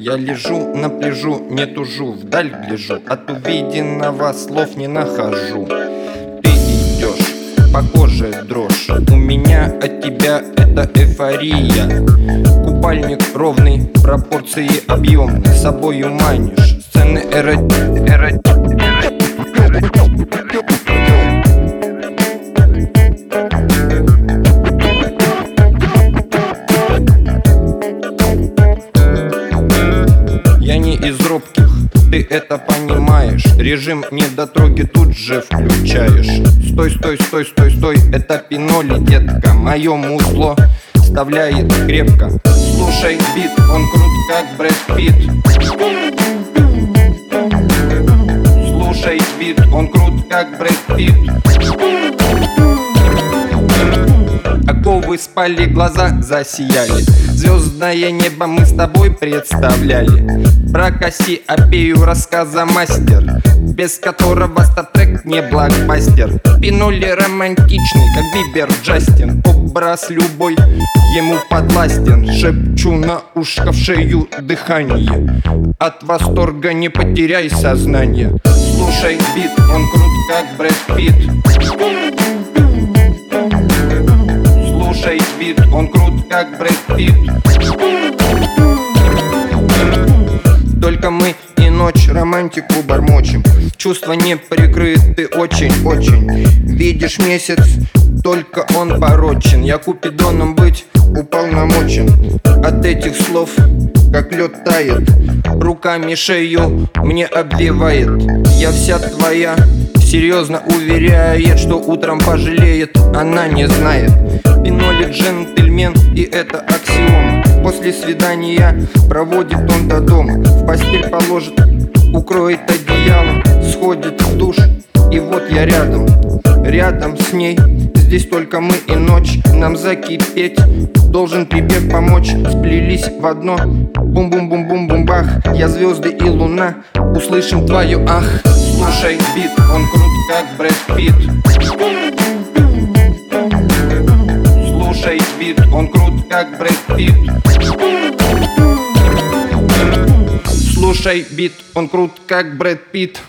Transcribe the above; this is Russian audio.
Я лежу на пляжу, не тужу, вдаль гляжу От увиденного слов не нахожу. Ты идешь, по коже дрожь У меня от тебя это эйфория. Купальник ровный, пропорции объемные Собою манишь, сцены эрот... эрот... Я не из робких, ты это понимаешь. Режим недотроги тут же включаешь. Стой, стой, стой, стой, стой, это пиноли, детка. Мое музло вставляет крепко. Слушай бит, он крут как Брэд Питт. Слушай бит, он крут как Брэд Питт Оковы спали, глаза засияли. Звездное небо мы с тобой представляли. Про Кассиопею рассказа мастер Без которого статрек не блокбастер. Пинули романтичный, как Бибер Джастин. Образ любой ему подвластен. Шепчу на ушко в шею дыхание. От восторга не потеряй сознание. Слушай бит, он крут как Брэд Питт Слушай бит, он крут как Брэд Питт. Только мы и ночь романтику бормочем. Чувства не прикрыты очень-очень. Видишь месяц, только он порочен. Я купидоном быть уполномочен. От этих слов, как лед тает Руками шею мне обвивает. Я вся твоя, серьезно уверяет Что утром пожалеет, она не знает. Пинолик джентльмен, и это аксиом. После свидания проводит он до дома. В постель положит, укроет одеялом Сходит в душ, и вот я рядом Рядом с ней, здесь только мы и ночь. Нам закипеть, должен припев помочь. Сплелись в одно, бум-бум-бум-бум-бум-бах. Я звезды и луна, услышим твою ах Слушай бит, он крут как Брэд Питт. Слушай бит, он крут как Брэд Питт. Слушай бит, он крут как Брэд Питт